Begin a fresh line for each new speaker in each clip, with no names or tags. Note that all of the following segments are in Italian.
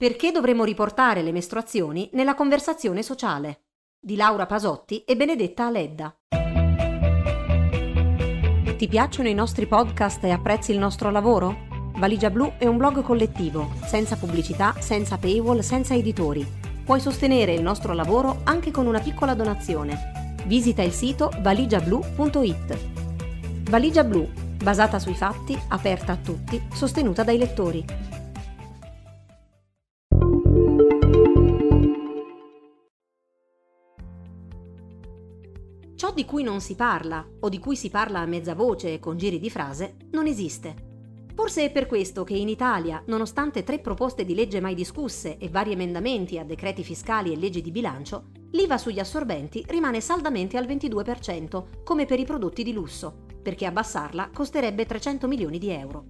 Perché dovremmo riportare le mestruazioni nella conversazione sociale? Di Laura Pasotti e Benedetta Aledda. Ti piacciono i nostri podcast e apprezzi il nostro lavoro? Valigia Blu è un blog collettivo, senza pubblicità, senza paywall, senza editori. Puoi sostenere il nostro lavoro anche con una piccola donazione. Visita il sito valigiablu.it. Valigia Blu, basata sui fatti, aperta a tutti, sostenuta dai lettori. Di cui non si parla, o di cui si parla a mezza voce e con giri di frase, non esiste. Forse è per questo che in Italia, nonostante tre proposte di legge mai discusse e vari emendamenti a decreti fiscali e leggi di bilancio, l'IVA sugli assorbenti rimane saldamente al 22%, come per i prodotti di lusso, perché abbassarla costerebbe 300 milioni di euro.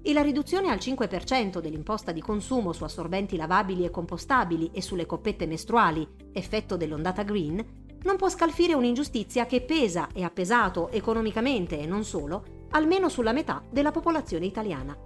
E la riduzione al 5% dell'imposta di consumo su assorbenti lavabili e compostabili e sulle coppette mestruali, effetto dell'ondata green, non può scalfire un'ingiustizia che pesa e ha pesato economicamente e non solo, almeno sulla metà della popolazione italiana.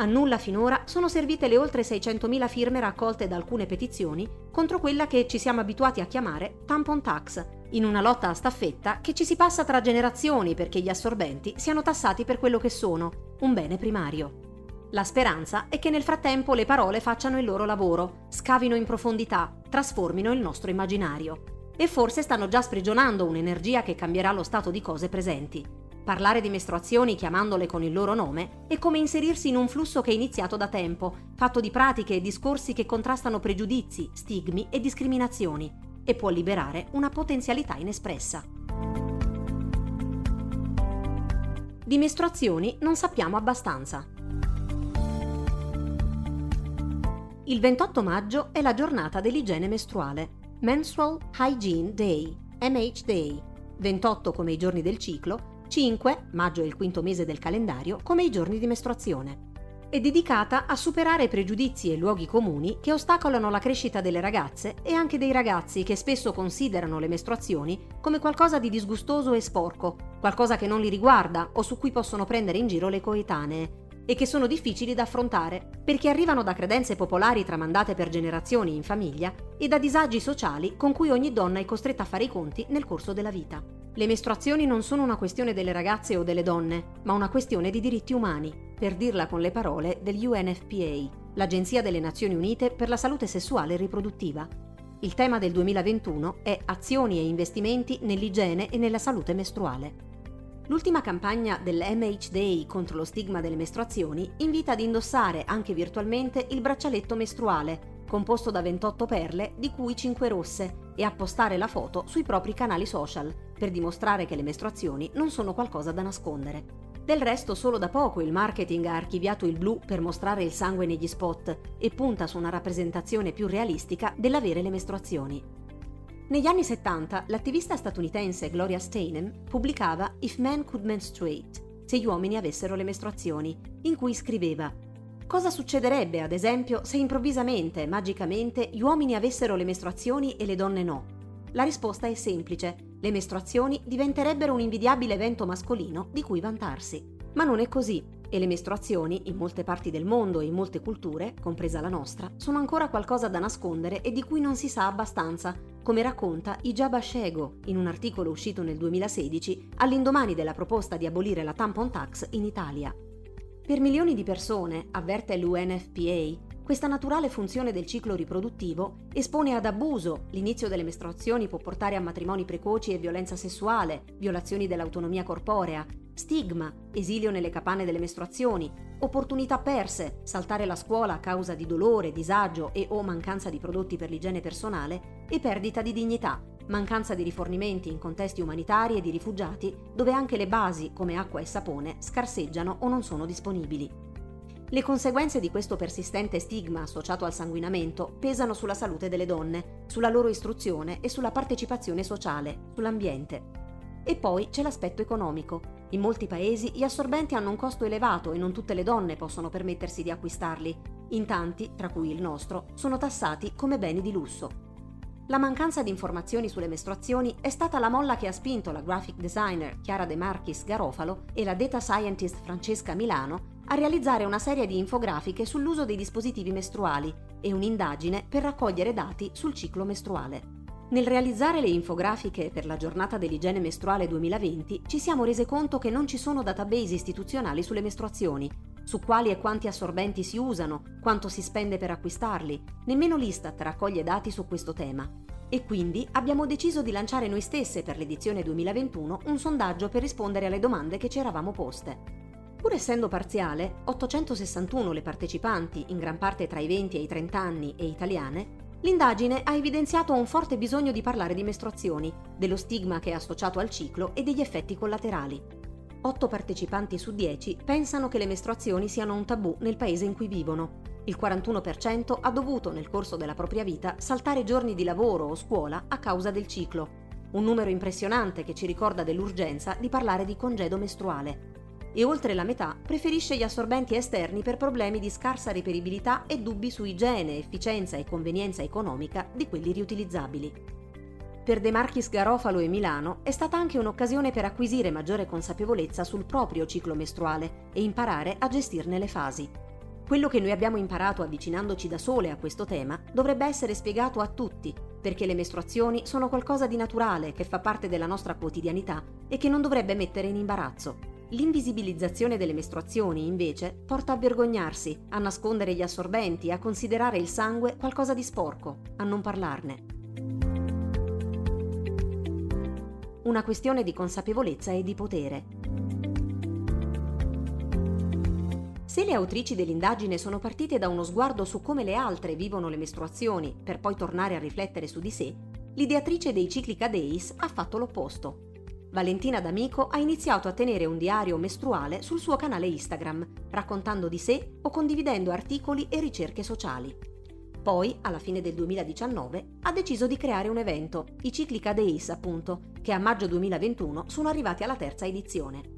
A nulla finora sono servite le oltre 600.000 firme raccolte da alcune petizioni contro quella che ci siamo abituati a chiamare tampon tax, in una lotta a staffetta che ci si passa tra generazioni perché gli assorbenti siano tassati per quello che sono, un bene primario. La speranza è che nel frattempo le parole facciano il loro lavoro, scavino in profondità, trasformino il nostro immaginario e forse stanno già sprigionando un'energia che cambierà lo stato di cose presenti. Parlare di mestruazioni chiamandole con il loro nome è come inserirsi in un flusso che è iniziato da tempo, fatto di pratiche e discorsi che contrastano pregiudizi, stigmi e discriminazioni, e può liberare una potenzialità inespressa. Di mestruazioni non sappiamo abbastanza. Il 28 maggio è la giornata dell'igiene mestruale. Menstrual Hygiene Day, MH Day, 28 come i giorni del ciclo, 5, maggio è il quinto mese del calendario, come i giorni di mestruazione. È dedicata a superare pregiudizi e luoghi comuni che ostacolano la crescita delle ragazze e anche dei ragazzi che spesso considerano le mestruazioni come qualcosa di disgustoso e sporco, qualcosa che non li riguarda o su cui possono prendere in giro le coetanee, e che sono difficili da affrontare perché arrivano da credenze popolari tramandate per generazioni in famiglia e da disagi sociali con cui ogni donna è costretta a fare i conti nel corso della vita. Le mestruazioni non sono una questione delle ragazze o delle donne, ma una questione di diritti umani, per dirla con le parole dell'UNFPA, l'Agenzia delle Nazioni Unite per la salute sessuale e riproduttiva. Il tema del 2021 è azioni e investimenti nell'igiene e nella salute mestruale. L'ultima campagna dell'MH Day contro lo stigma delle mestruazioni invita ad indossare anche virtualmente il braccialetto mestruale, composto da 28 perle, di cui 5 rosse, e a postare la foto sui propri canali social, per dimostrare che le mestruazioni non sono qualcosa da nascondere. Del resto solo da poco il marketing ha archiviato il blu per mostrare il sangue negli spot e punta su una rappresentazione più realistica dell'avere le mestruazioni. Negli anni 70 l'attivista statunitense Gloria Steinem pubblicava If Men Could Menstruate, se gli uomini avessero le mestruazioni, in cui scriveva Cosa succederebbe, ad esempio, se improvvisamente, magicamente, gli uomini avessero le mestruazioni e le donne no? La risposta è semplice, le mestruazioni diventerebbero un invidiabile evento mascolino di cui vantarsi. Ma non è così, e le mestruazioni, in molte parti del mondo e in molte culture, compresa la nostra, sono ancora qualcosa da nascondere e di cui non si sa abbastanza, come racconta Ijaba Shego in un articolo uscito nel 2016 all'indomani della proposta di abolire la tampon tax in Italia. Per milioni di persone, avverte l'UNFPA, questa naturale funzione del ciclo riproduttivo espone ad abuso, l'inizio delle mestruazioni può portare a matrimoni precoci e violenza sessuale, violazioni dell'autonomia corporea, stigma, esilio nelle capanne delle mestruazioni, opportunità perse, saltare la scuola a causa di dolore, disagio e o mancanza di prodotti per l'igiene personale e perdita di dignità, mancanza di rifornimenti in contesti umanitari e di rifugiati dove anche le basi come acqua e sapone scarseggiano o non sono disponibili. Le conseguenze di questo persistente stigma associato al sanguinamento pesano sulla salute delle donne, sulla loro istruzione e sulla partecipazione sociale, sull'ambiente. E poi c'è l'aspetto economico. In molti paesi gli assorbenti hanno un costo elevato e non tutte le donne possono permettersi di acquistarli. In tanti, tra cui il nostro, sono tassati come beni di lusso. La mancanza di informazioni sulle mestruazioni è stata la molla che ha spinto la graphic designer Chiara De Marchis Garofalo e la data scientist Francesca Milano a realizzare una serie di infografiche sull'uso dei dispositivi mestruali e un'indagine per raccogliere dati sul ciclo mestruale. Nel realizzare le infografiche per la giornata dell'igiene mestruale 2020 ci siamo rese conto che non ci sono database istituzionali sulle mestruazioni, su quali e quanti assorbenti si usano, quanto si spende per acquistarli, nemmeno l'Istat raccoglie dati su questo tema. E quindi abbiamo deciso di lanciare noi stesse per l'edizione 2021 un sondaggio per rispondere alle domande che ci eravamo poste. Pur essendo parziale, 861 le partecipanti, in gran parte tra i 20 e i 30 anni e italiane, L'indagine ha evidenziato un forte bisogno di parlare di mestruazioni, dello stigma che è associato al ciclo e degli effetti collaterali. 8 partecipanti su 10 pensano che le mestruazioni siano un tabù nel paese in cui vivono. Il 41% ha dovuto nel corso della propria vita saltare giorni di lavoro o scuola a causa del ciclo. Un numero impressionante che ci ricorda dell'urgenza di parlare di congedo mestruale e oltre la metà preferisce gli assorbenti esterni per problemi di scarsa reperibilità e dubbi su igiene, efficienza e convenienza economica di quelli riutilizzabili. Per De Marchis Garofalo e Milano è stata anche un'occasione per acquisire maggiore consapevolezza sul proprio ciclo mestruale e imparare a gestirne le fasi. Quello che noi abbiamo imparato avvicinandoci da sole a questo tema dovrebbe essere spiegato a tutti, perché le mestruazioni sono qualcosa di naturale che fa parte della nostra quotidianità e che non dovrebbe mettere in imbarazzo. L'invisibilizzazione delle mestruazioni, invece, porta a vergognarsi, a nascondere gli assorbenti, a considerare il sangue qualcosa di sporco, a non parlarne. Una questione di consapevolezza e di potere. Se le autrici dell'indagine sono partite da uno sguardo su come le altre vivono le mestruazioni, per poi tornare a riflettere su di sé, l'ideatrice dei Ciclica Days ha fatto l'opposto Valentina D'Amico ha iniziato a tenere un diario mestruale sul suo canale Instagram, raccontando di sé o condividendo articoli e ricerche sociali. Poi, alla fine del 2019, ha deciso di creare un evento, i Ciclica Days appunto, che a maggio 2021 sono arrivati alla terza edizione.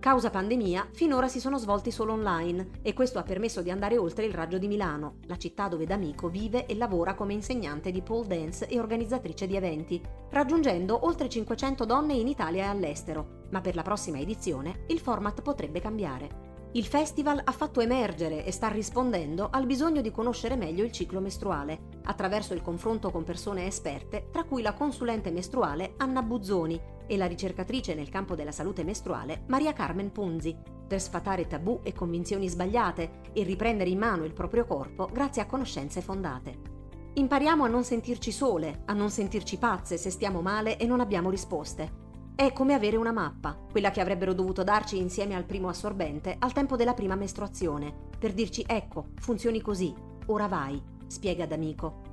Causa pandemia, finora si sono svolti solo online e questo ha permesso di andare oltre il raggio di Milano, la città dove D'Amico vive e lavora come insegnante di pole dance e organizzatrice di eventi, raggiungendo oltre 500 donne in Italia e all'estero, ma per la prossima edizione il format potrebbe cambiare. Il festival ha fatto emergere e sta rispondendo al bisogno di conoscere meglio il ciclo mestruale, attraverso il confronto con persone esperte, tra cui la consulente mestruale Anna Buzzoni e la ricercatrice nel campo della salute mestruale Maria Carmen Punzi, per sfatare tabù e convinzioni sbagliate e riprendere in mano il proprio corpo grazie a conoscenze fondate. Impariamo a non sentirci sole, a non sentirci pazze se stiamo male e non abbiamo risposte è come avere una mappa, quella che avrebbero dovuto darci insieme al primo assorbente al tempo della prima mestruazione, per dirci ecco, funzioni così, ora vai, spiega D'Amico.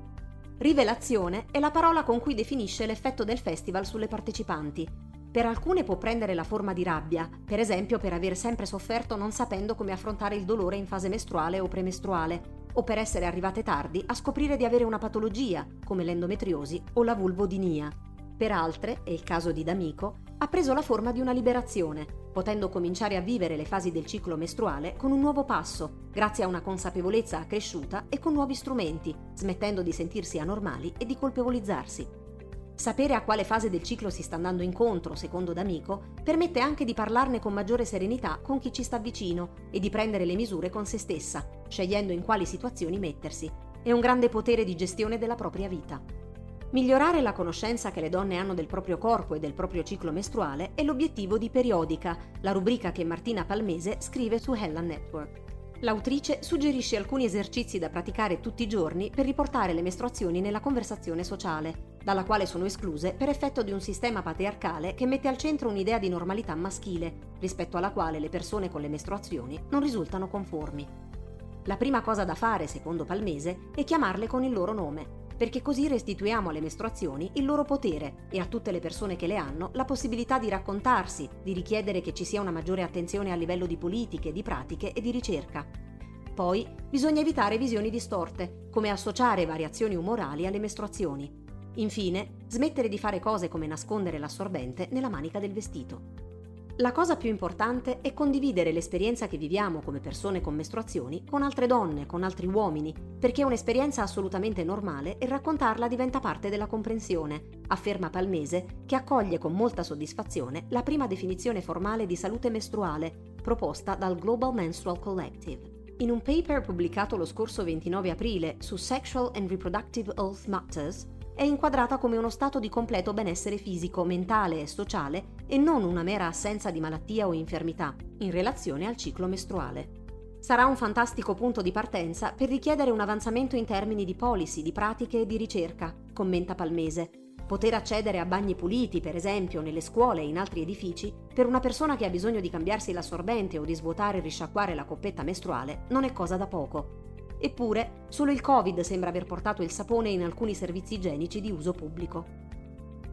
Rivelazione è la parola con cui definisce l'effetto del festival sulle partecipanti. Per alcune può prendere la forma di rabbia, per esempio per aver sempre sofferto non sapendo come affrontare il dolore in fase mestruale o premestruale, o per essere arrivate tardi a scoprire di avere una patologia, come l'endometriosi o la vulvodinia. Per altre, è il caso di D'Amico, ha preso la forma di una liberazione, potendo cominciare a vivere le fasi del ciclo mestruale con un nuovo passo, grazie a una consapevolezza accresciuta e con nuovi strumenti, smettendo di sentirsi anormali e di colpevolizzarsi. Sapere a quale fase del ciclo si sta andando incontro, secondo D'Amico, permette anche di parlarne con maggiore serenità con chi ci sta vicino e di prendere le misure con se stessa, scegliendo in quali situazioni mettersi. È un grande potere di gestione della propria vita. Migliorare la conoscenza che le donne hanno del proprio corpo e del proprio ciclo mestruale è l'obiettivo di Periodica, la rubrica che Martina Palmese scrive su Hella Network. L'autrice suggerisce alcuni esercizi da praticare tutti i giorni per riportare le mestruazioni nella conversazione sociale, dalla quale sono escluse per effetto di un sistema patriarcale che mette al centro un'idea di normalità maschile, rispetto alla quale le persone con le mestruazioni non risultano conformi. La prima cosa da fare, secondo Palmese, è chiamarle con il loro nome, perché così restituiamo alle mestruazioni il loro potere e a tutte le persone che le hanno la possibilità di raccontarsi, di richiedere che ci sia una maggiore attenzione a livello di politiche, di pratiche e di ricerca. Poi bisogna evitare visioni distorte, come associare variazioni umorali alle mestruazioni. Infine, smettere di fare cose come nascondere l'assorbente nella manica del vestito. La cosa più importante è condividere l'esperienza che viviamo come persone con mestruazioni con altre donne, con altri uomini, perché è un'esperienza assolutamente normale e raccontarla diventa parte della comprensione, afferma Palmese, che accoglie con molta soddisfazione la prima definizione formale di salute mestruale, proposta dal Global Menstrual Collective. In un paper pubblicato lo scorso 29 aprile su Sexual and Reproductive Health Matters, è inquadrata come uno stato di completo benessere fisico, mentale e sociale e non una mera assenza di malattia o infermità in relazione al ciclo mestruale. Sarà un fantastico punto di partenza per richiedere un avanzamento in termini di policy, di pratiche e di ricerca, commenta Palmese, Poter accedere a bagni puliti, per esempio, nelle scuole e in altri edifici, per una persona che ha bisogno di cambiarsi l'assorbente o di svuotare e risciacquare la coppetta mestruale, non è cosa da poco. Eppure, solo il Covid sembra aver portato il sapone in alcuni servizi igienici di uso pubblico.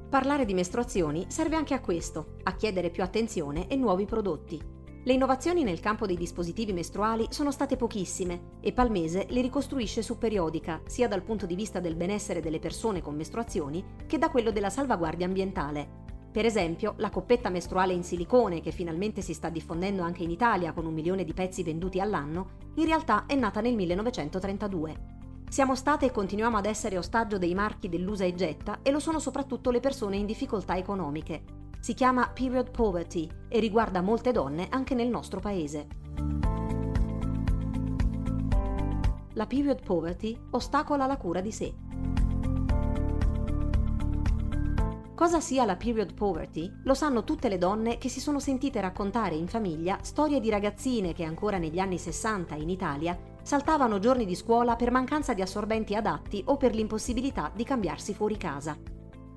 Parlare di mestruazioni serve anche a questo, a chiedere più attenzione e nuovi prodotti. Le innovazioni nel campo dei dispositivi mestruali sono state pochissime e Palmese le ricostruisce su periodica, sia dal punto di vista del benessere delle persone con mestruazioni che da quello della salvaguardia ambientale. Per esempio, la coppetta mestruale in silicone, che finalmente si sta diffondendo anche in Italia con un milione di pezzi venduti all'anno, in realtà è nata nel 1932. Siamo state e continuiamo ad essere ostaggio dei marchi dell'usa e getta e lo sono soprattutto le persone in difficoltà economiche. Si chiama period poverty e riguarda molte donne anche nel nostro paese. La period poverty ostacola la cura di sé. Cosa sia la period poverty lo sanno tutte le donne che si sono sentite raccontare in famiglia storie di ragazzine che ancora negli anni 60 in Italia saltavano giorni di scuola per mancanza di assorbenti adatti o per l'impossibilità di cambiarsi fuori casa.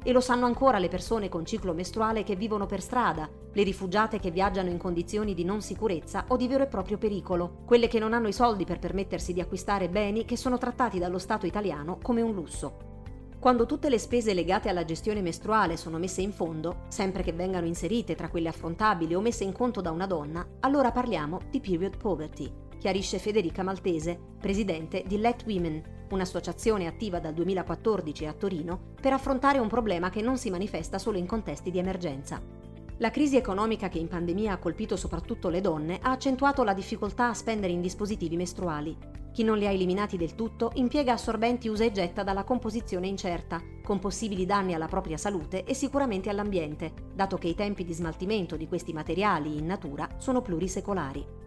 E lo sanno ancora le persone con ciclo mestruale che vivono per strada, le rifugiate che viaggiano in condizioni di non sicurezza o di vero e proprio pericolo, quelle che non hanno i soldi per permettersi di acquistare beni che sono trattati dallo Stato italiano come un lusso. Quando tutte le spese legate alla gestione mestruale sono messe in fondo, sempre che vengano inserite tra quelle affrontabili o messe in conto da una donna, allora parliamo di period poverty, chiarisce Federica Maltese, presidente di Let Women, un'associazione attiva dal 2014 a Torino per affrontare un problema che non si manifesta solo in contesti di emergenza. La crisi economica che in pandemia ha colpito soprattutto le donne ha accentuato la difficoltà a spendere in dispositivi mestruali. Chi non li ha eliminati del tutto impiega assorbenti usa e getta dalla composizione incerta, con possibili danni alla propria salute e sicuramente all'ambiente, dato che i tempi di smaltimento di questi materiali in natura sono plurisecolari.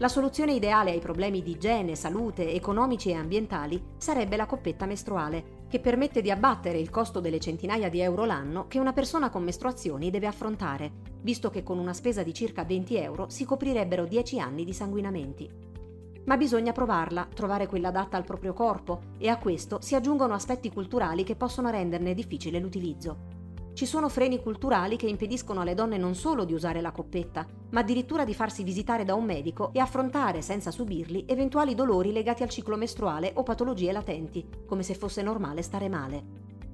La soluzione ideale ai problemi di igiene, salute, economici e ambientali sarebbe la coppetta mestruale, che permette di abbattere il costo delle centinaia di euro l'anno che una persona con mestruazioni deve affrontare, visto che con una spesa di circa 20 euro si coprirebbero 10 anni di sanguinamenti. Ma bisogna provarla, trovare quella adatta al proprio corpo e a questo si aggiungono aspetti culturali che possono renderne difficile l'utilizzo ci sono freni culturali che impediscono alle donne non solo di usare la coppetta, ma addirittura di farsi visitare da un medico e affrontare senza subirli eventuali dolori legati al ciclo mestruale o patologie latenti, come se fosse normale stare male.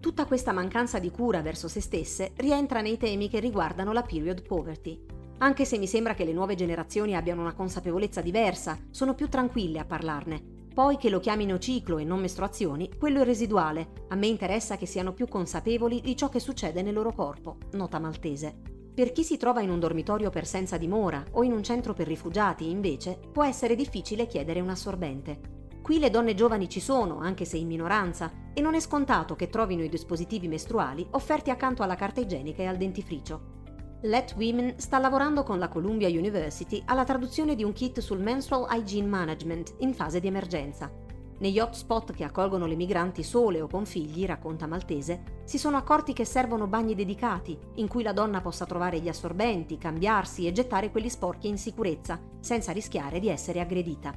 Tutta questa mancanza di cura verso se stesse rientra nei temi che riguardano la period poverty. Anche se mi sembra che le nuove generazioni abbiano una consapevolezza diversa, sono più tranquille a parlarne, poi che lo chiamino ciclo e non mestruazioni, quello è residuale. A me interessa che siano più consapevoli di ciò che succede nel loro corpo, nota maltese. Per chi si trova in un dormitorio per senza dimora o in un centro per rifugiati, invece, può essere difficile chiedere un assorbente. Qui le donne giovani ci sono, anche se in minoranza, e non è scontato che trovino i dispositivi mestruali offerti accanto alla carta igienica e al dentifricio. Let Women sta lavorando con la Columbia University alla traduzione di un kit sul menstrual hygiene management in fase di emergenza. Negli hotspot che accolgono le migranti sole o con figli, racconta Maltese, si sono accorti che servono bagni dedicati, in cui la donna possa trovare gli assorbenti, cambiarsi e gettare quelli sporchi in sicurezza, senza rischiare di essere aggredita.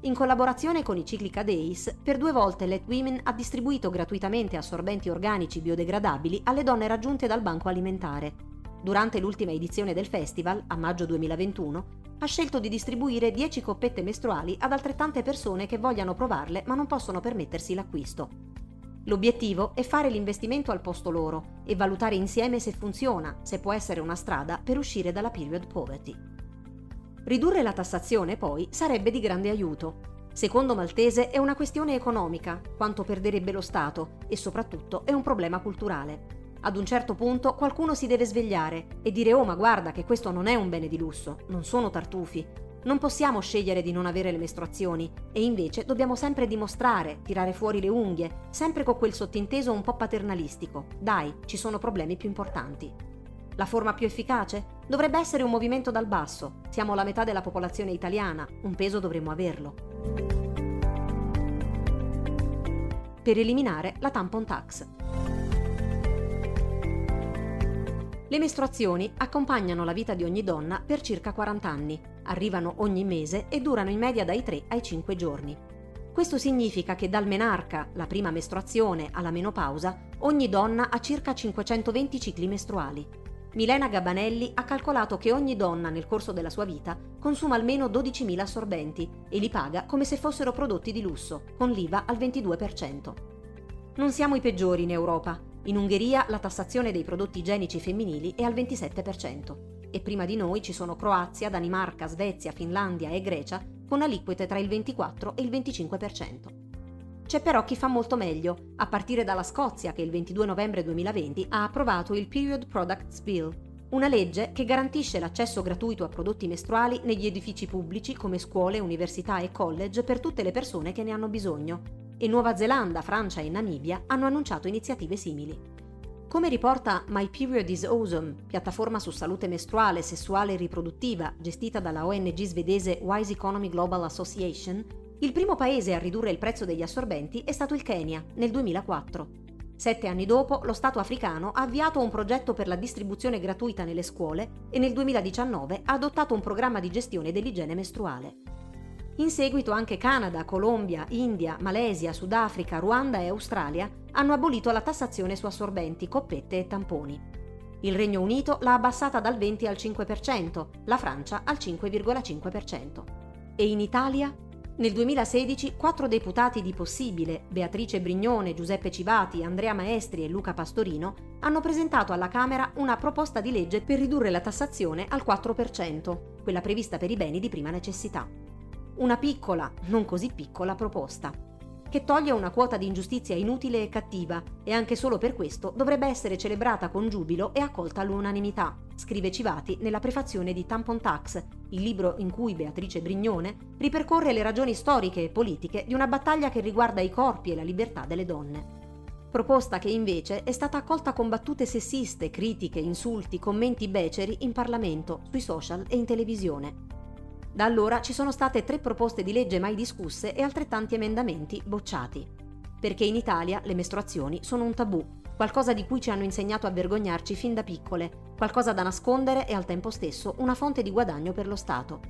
In collaborazione con i Ciclica Days, per due volte Let Women ha distribuito gratuitamente assorbenti organici biodegradabili alle donne raggiunte dal banco alimentare durante l'ultima edizione del festival, a maggio 2021, ha scelto di distribuire 10 coppette mestruali ad altrettante persone che vogliano provarle ma non possono permettersi l'acquisto. L'obiettivo è fare l'investimento al posto loro e valutare insieme se funziona, se può essere una strada per uscire dalla period poverty. Ridurre la tassazione, poi, sarebbe di grande aiuto. Secondo Maltese è una questione economica, quanto perderebbe lo Stato, e soprattutto è un problema culturale. Ad un certo punto qualcuno si deve svegliare e dire oh ma guarda che questo non è un bene di lusso, non sono tartufi. Non possiamo scegliere di non avere le mestruazioni e invece dobbiamo sempre dimostrare, tirare fuori le unghie, sempre con quel sottinteso un po' paternalistico. Dai, ci sono problemi più importanti. La forma più efficace? Dovrebbe essere un movimento dal basso. Siamo la metà della popolazione italiana, un peso dovremmo averlo. Per eliminare la tampon tax. Le mestruazioni accompagnano la vita di ogni donna per circa 40 anni, arrivano ogni mese e durano in media dai 3 ai 5 giorni. Questo significa che dal menarca, la prima mestruazione, alla menopausa, ogni donna ha circa 520 cicli mestruali. Milena Gabanelli ha calcolato che ogni donna nel corso della sua vita consuma almeno 12.000 assorbenti e li paga come se fossero prodotti di lusso, con l'IVA al 22%. Non siamo i peggiori in Europa, in Ungheria la tassazione dei prodotti igienici femminili è al 27% e prima di noi ci sono Croazia, Danimarca, Svezia, Finlandia e Grecia con aliquote tra il 24 e il 25%. C'è però chi fa molto meglio, a partire dalla Scozia che il 22 novembre 2020 ha approvato il Period Products Bill, una legge che garantisce l'accesso gratuito a prodotti mestruali negli edifici pubblici come scuole, università e college per tutte le persone che ne hanno bisogno, e Nuova Zelanda, Francia e Namibia hanno annunciato iniziative simili. Come riporta My Period is Awesome, piattaforma su salute mestruale, sessuale e riproduttiva gestita dalla ONG svedese Wise Economy Global Association, il primo paese a ridurre il prezzo degli assorbenti è stato il Kenya, nel 2004. Sette anni dopo, lo Stato africano ha avviato un progetto per la distribuzione gratuita nelle scuole e nel 2019 ha adottato un programma di gestione dell'igiene mestruale. In seguito anche Canada, Colombia, India, Malesia, Sudafrica, Ruanda e Australia hanno abolito la tassazione su assorbenti, coppette e tamponi. Il Regno Unito l'ha abbassata dal 20 al 5%, la Francia al 5,5%. E in Italia? Nel 2016 quattro deputati di Possibile, Beatrice Brignone, Giuseppe Civati, Andrea Maestri e Luca Pastorino, hanno presentato alla Camera una proposta di legge per ridurre la tassazione al 4%, quella prevista per i beni di prima necessità una piccola, non così piccola proposta, che toglie una quota di ingiustizia inutile e cattiva e anche solo per questo dovrebbe essere celebrata con giubilo e accolta all'unanimità, scrive Civati nella prefazione di Tampon Tax, il libro in cui Beatrice Brignone ripercorre le ragioni storiche e politiche di una battaglia che riguarda i corpi e la libertà delle donne. Proposta che invece è stata accolta con battute sessiste, critiche, insulti, commenti beceri in Parlamento, sui social e in televisione. Da allora ci sono state tre proposte di legge mai discusse e altrettanti emendamenti bocciati. Perché in Italia le mestruazioni sono un tabù, qualcosa di cui ci hanno insegnato a vergognarci fin da piccole, qualcosa da nascondere e al tempo stesso una fonte di guadagno per lo Stato.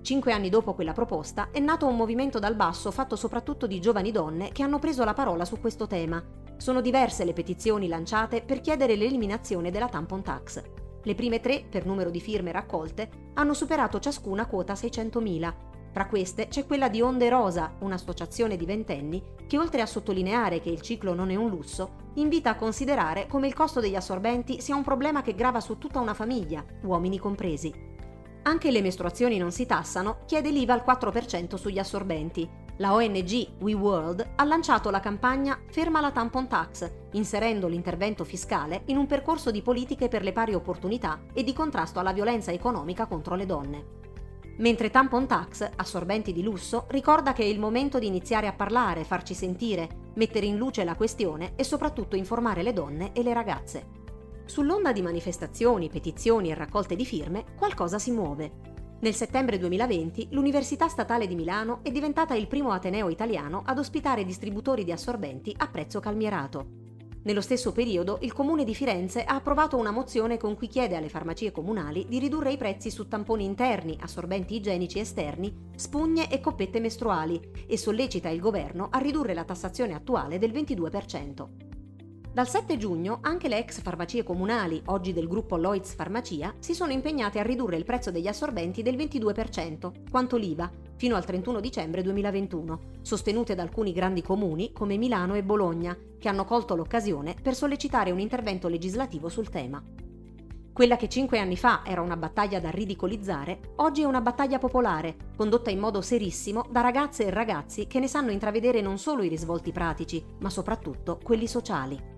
Cinque anni dopo quella proposta è nato un movimento dal basso fatto soprattutto di giovani donne che hanno preso la parola su questo tema. Sono diverse le petizioni lanciate per chiedere l'eliminazione della tampon tax. Le prime tre, per numero di firme raccolte, hanno superato ciascuna quota 600.000. Tra queste c'è quella di Onde Rosa, un'associazione di ventenni che oltre a sottolineare che il ciclo non è un lusso, invita a considerare come il costo degli assorbenti sia un problema che grava su tutta una famiglia, uomini compresi. Anche le mestruazioni non si tassano, chiede l'IVA al 4% sugli assorbenti, la ONG WeWorld ha lanciato la campagna Ferma la tampon tax, inserendo l'intervento fiscale in un percorso di politiche per le pari opportunità e di contrasto alla violenza economica contro le donne. Mentre Tampon Tax, assorbenti di lusso, ricorda che è il momento di iniziare a parlare, farci sentire, mettere in luce la questione e soprattutto informare le donne e le ragazze. Sull'onda di manifestazioni, petizioni e raccolte di firme, qualcosa si muove. Nel settembre 2020 l'Università Statale di Milano è diventata il primo ateneo italiano ad ospitare distributori di assorbenti a prezzo calmierato. Nello stesso periodo il Comune di Firenze ha approvato una mozione con cui chiede alle farmacie comunali di ridurre i prezzi su tamponi interni, assorbenti igienici esterni, spugne e coppette mestruali e sollecita il governo a ridurre la tassazione attuale del 22%. Dal 7 giugno anche le ex farmacie comunali, oggi del gruppo Lloyds Farmacia, si sono impegnate a ridurre il prezzo degli assorbenti del 22%, quanto l'IVA, fino al 31 dicembre 2021, sostenute da alcuni grandi comuni come Milano e Bologna, che hanno colto l'occasione per sollecitare un intervento legislativo sul tema. Quella che cinque anni fa era una battaglia da ridicolizzare, oggi è una battaglia popolare, condotta in modo serissimo da ragazze e ragazzi che ne sanno intravedere non solo i risvolti pratici, ma soprattutto quelli sociali.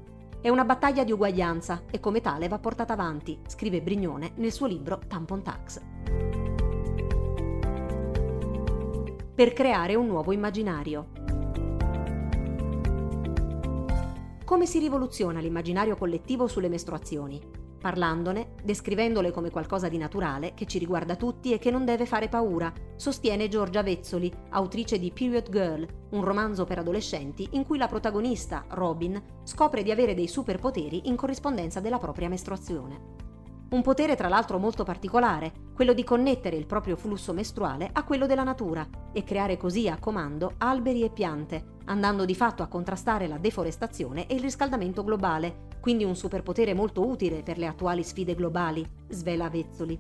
È una battaglia di uguaglianza e come tale va portata avanti, scrive Brignone nel suo libro Tampon Tax. Per creare un nuovo immaginario. Come si rivoluziona l'immaginario collettivo sulle mestruazioni? Parlandone, descrivendole come qualcosa di naturale, che ci riguarda tutti e che non deve fare paura, sostiene Giorgia Vezzoli, autrice di Period Girl, un romanzo per adolescenti in cui la protagonista, Robin, scopre di avere dei superpoteri in corrispondenza della propria mestruazione. Un potere tra l'altro molto particolare, quello di connettere il proprio flusso mestruale a quello della natura e creare così a comando alberi e piante, andando di fatto a contrastare la deforestazione e il riscaldamento globale, quindi un superpotere molto utile per le attuali sfide globali, svela Vezzoli.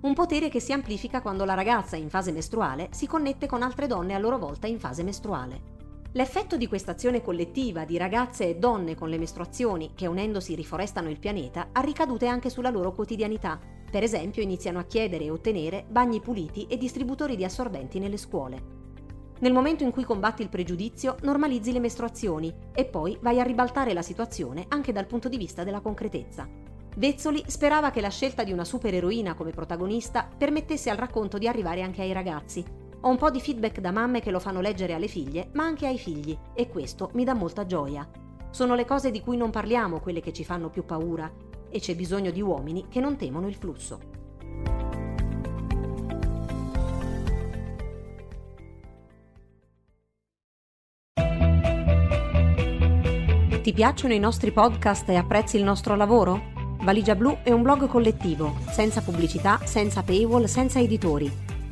Un potere che si amplifica quando la ragazza in fase mestruale si connette con altre donne a loro volta in fase mestruale. L'effetto di questa azione collettiva di ragazze e donne con le mestruazioni che unendosi riforestano il pianeta ha ricadute anche sulla loro quotidianità. Per esempio iniziano a chiedere e ottenere bagni puliti e distributori di assorbenti nelle scuole. Nel momento in cui combatti il pregiudizio, normalizzi le mestruazioni e poi vai a ribaltare la situazione anche dal punto di vista della concretezza. Vezzoli sperava che la scelta di una supereroina come protagonista permettesse al racconto di arrivare anche ai ragazzi, ho un po' di feedback da mamme che lo fanno leggere alle figlie, ma anche ai figli, e questo mi dà molta gioia. Sono le cose di cui non parliamo quelle che ci fanno più paura, e c'è bisogno di uomini che non temono il flusso. Ti piacciono i nostri podcast e apprezzi il nostro lavoro? Valigia Blu è un blog collettivo, senza pubblicità, senza paywall, senza editori